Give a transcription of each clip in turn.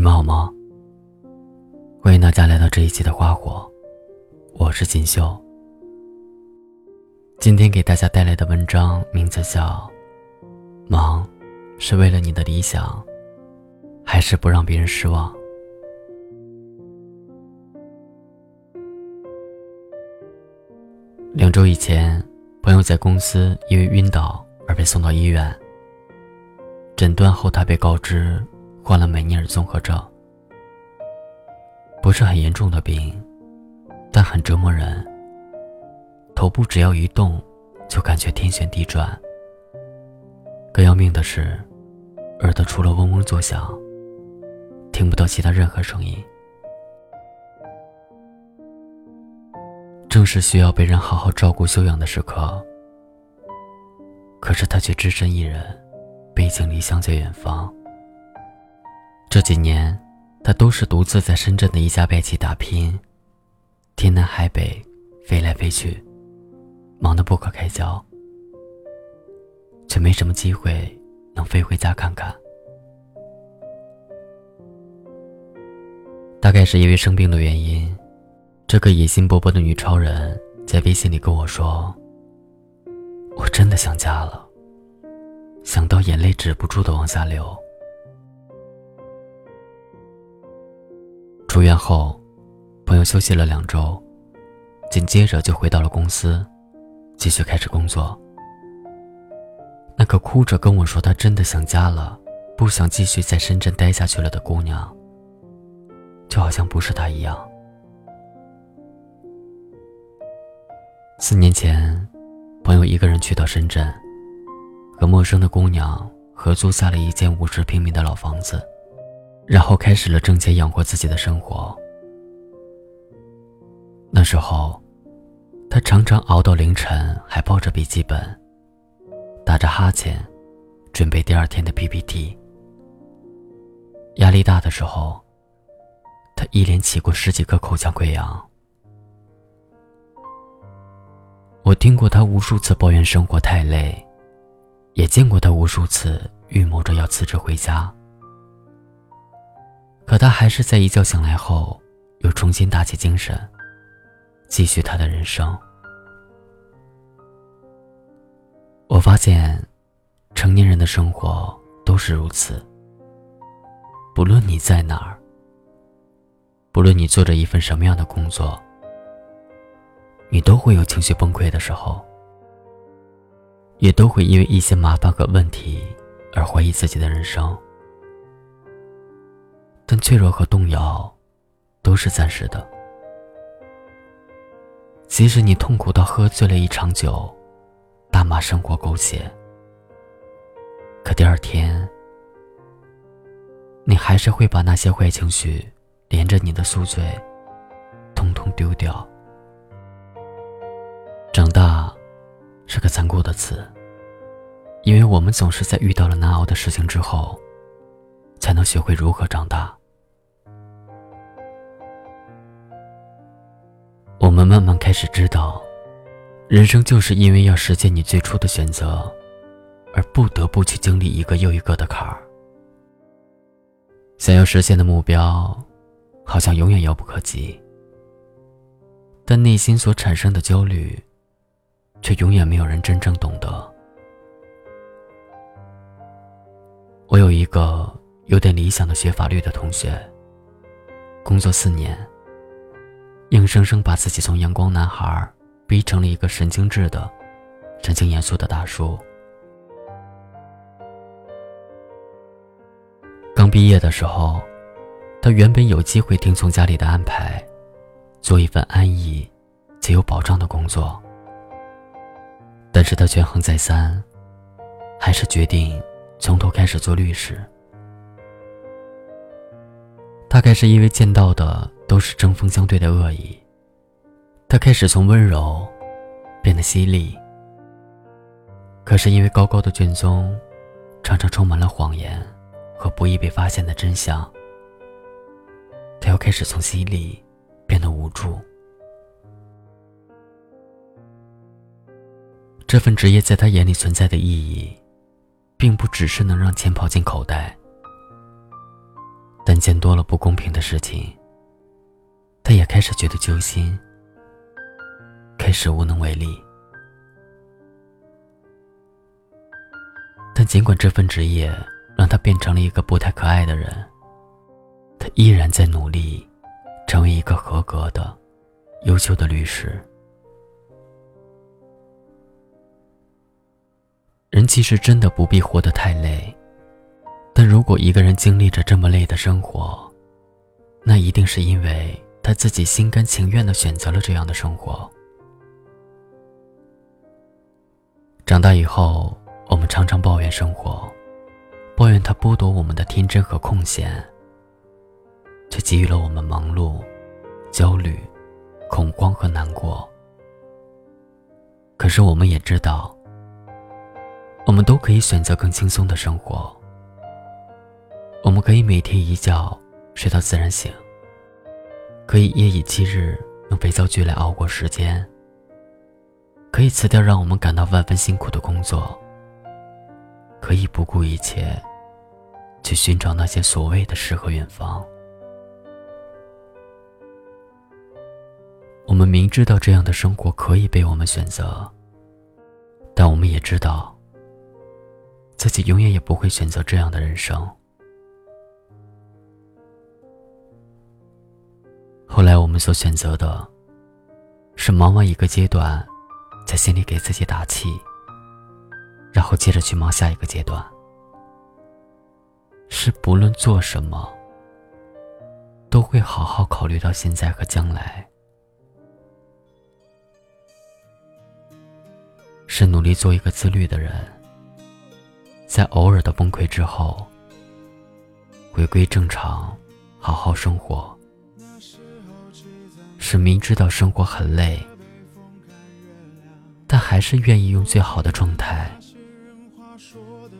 你们好吗？欢迎大家来到这一期的花火，我是锦绣。今天给大家带来的文章名字叫《忙是为了你的理想，还是不让别人失望》。两周以前，朋友在公司因为晕倒而被送到医院。诊断后，他被告知患了梅尼尔综合症，不是很严重的病，但很折磨人。头部只要一动，就感觉天旋地转。更要命的是，耳朵除了嗡嗡作响，听不到其他任何声音。正是需要被人好好照顾休养的时刻，可是他却只身一人，背井离乡在远方。这几年，他都是独自在深圳的一家外企打拼，天南海北，飞来飞去，忙得不可开交，却没什么机会能飞回家看看。大概是因为生病的原因。这个野心勃勃的女超人，在微信里跟我说：“我真的想家了，想到眼泪止不住的往下流。”出院后，朋友休息了两周，紧接着就回到了公司，继续开始工作。那个哭着跟我说她真的想家了，不想继续在深圳待下去了的姑娘，就好像不是她一样。四年前，朋友一个人去到深圳，和陌生的姑娘合租下了一间五十平米的老房子，然后开始了挣钱养活自己的生活。那时候，他常常熬到凌晨，还抱着笔记本，打着哈欠，准备第二天的 PPT。压力大的时候，他一连起过十几个口腔溃疡。我听过他无数次抱怨生活太累，也见过他无数次预谋着要辞职回家。可他还是在一觉醒来后，又重新打起精神，继续他的人生。我发现，成年人的生活都是如此。不论你在哪儿，不论你做着一份什么样的工作。你都会有情绪崩溃的时候，也都会因为一些麻烦和问题而怀疑自己的人生。但脆弱和动摇都是暂时的。即使你痛苦到喝醉了一场酒，大骂生活狗血，可第二天，你还是会把那些坏情绪连着你的宿醉，通通丢掉。长大，是个残酷的词。因为我们总是在遇到了难熬的事情之后，才能学会如何长大。我们慢慢开始知道，人生就是因为要实现你最初的选择，而不得不去经历一个又一个的坎儿。想要实现的目标，好像永远遥不可及，但内心所产生的焦虑。却永远没有人真正懂得。我有一个有点理想的学法律的同学，工作四年，硬生生把自己从阳光男孩逼成了一个神经质的、神情严肃的大叔。刚毕业的时候，他原本有机会听从家里的安排，做一份安逸且有保障的工作。但是他权衡再三，还是决定从头开始做律师。大概是因为见到的都是针锋相对的恶意，他开始从温柔变得犀利。可是因为高高的卷宗，常常充满了谎言和不易被发现的真相，他又开始从犀利变得无助。这份职业在他眼里存在的意义，并不只是能让钱跑进口袋，但见多了不公平的事情，他也开始觉得揪心，开始无能为力。但尽管这份职业让他变成了一个不太可爱的人，他依然在努力，成为一个合格的、优秀的律师。人其实真的不必活得太累，但如果一个人经历着这么累的生活，那一定是因为他自己心甘情愿的选择了这样的生活。长大以后，我们常常抱怨生活，抱怨它剥夺我们的天真和空闲，却给予了我们忙碌、焦虑、恐慌和难过。可是我们也知道。我们都可以选择更轻松的生活。我们可以每天一觉睡到自然醒，可以夜以继日用肥皂剧来熬过时间，可以辞掉让我们感到万分辛苦的工作，可以不顾一切去寻找那些所谓的诗和远方。我们明知道这样的生活可以被我们选择，但我们也知道。自己永远也不会选择这样的人生。后来我们所选择的，是忙完一个阶段，在心里给自己打气，然后接着去忙下一个阶段。是不论做什么，都会好好考虑到现在和将来。是努力做一个自律的人。在偶尔的崩溃之后，回归正常，好好生活。是明知道生活很累，但还是愿意用最好的状态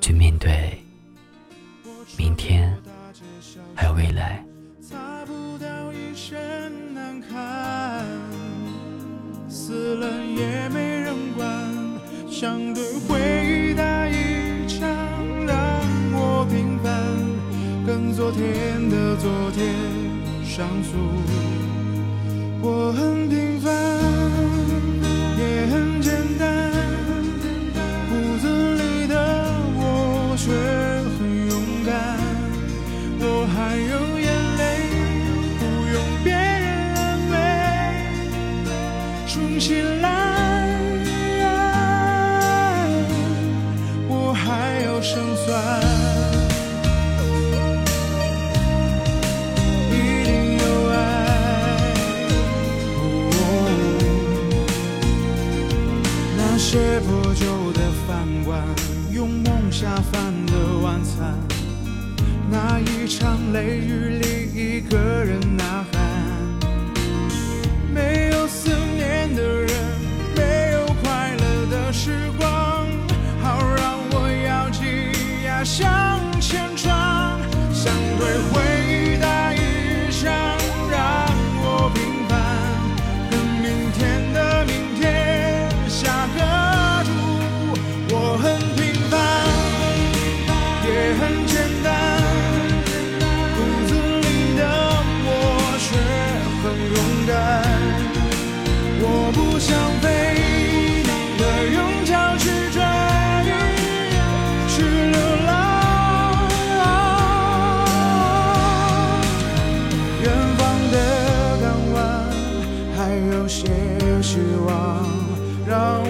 去面对明天，还有未来。死了也没人管，想对回忆打一。昨天的昨天，上诉。我很平凡，也很简单。骨子里的我却很勇敢。我还有下饭的晚餐，那一场雷雨希望让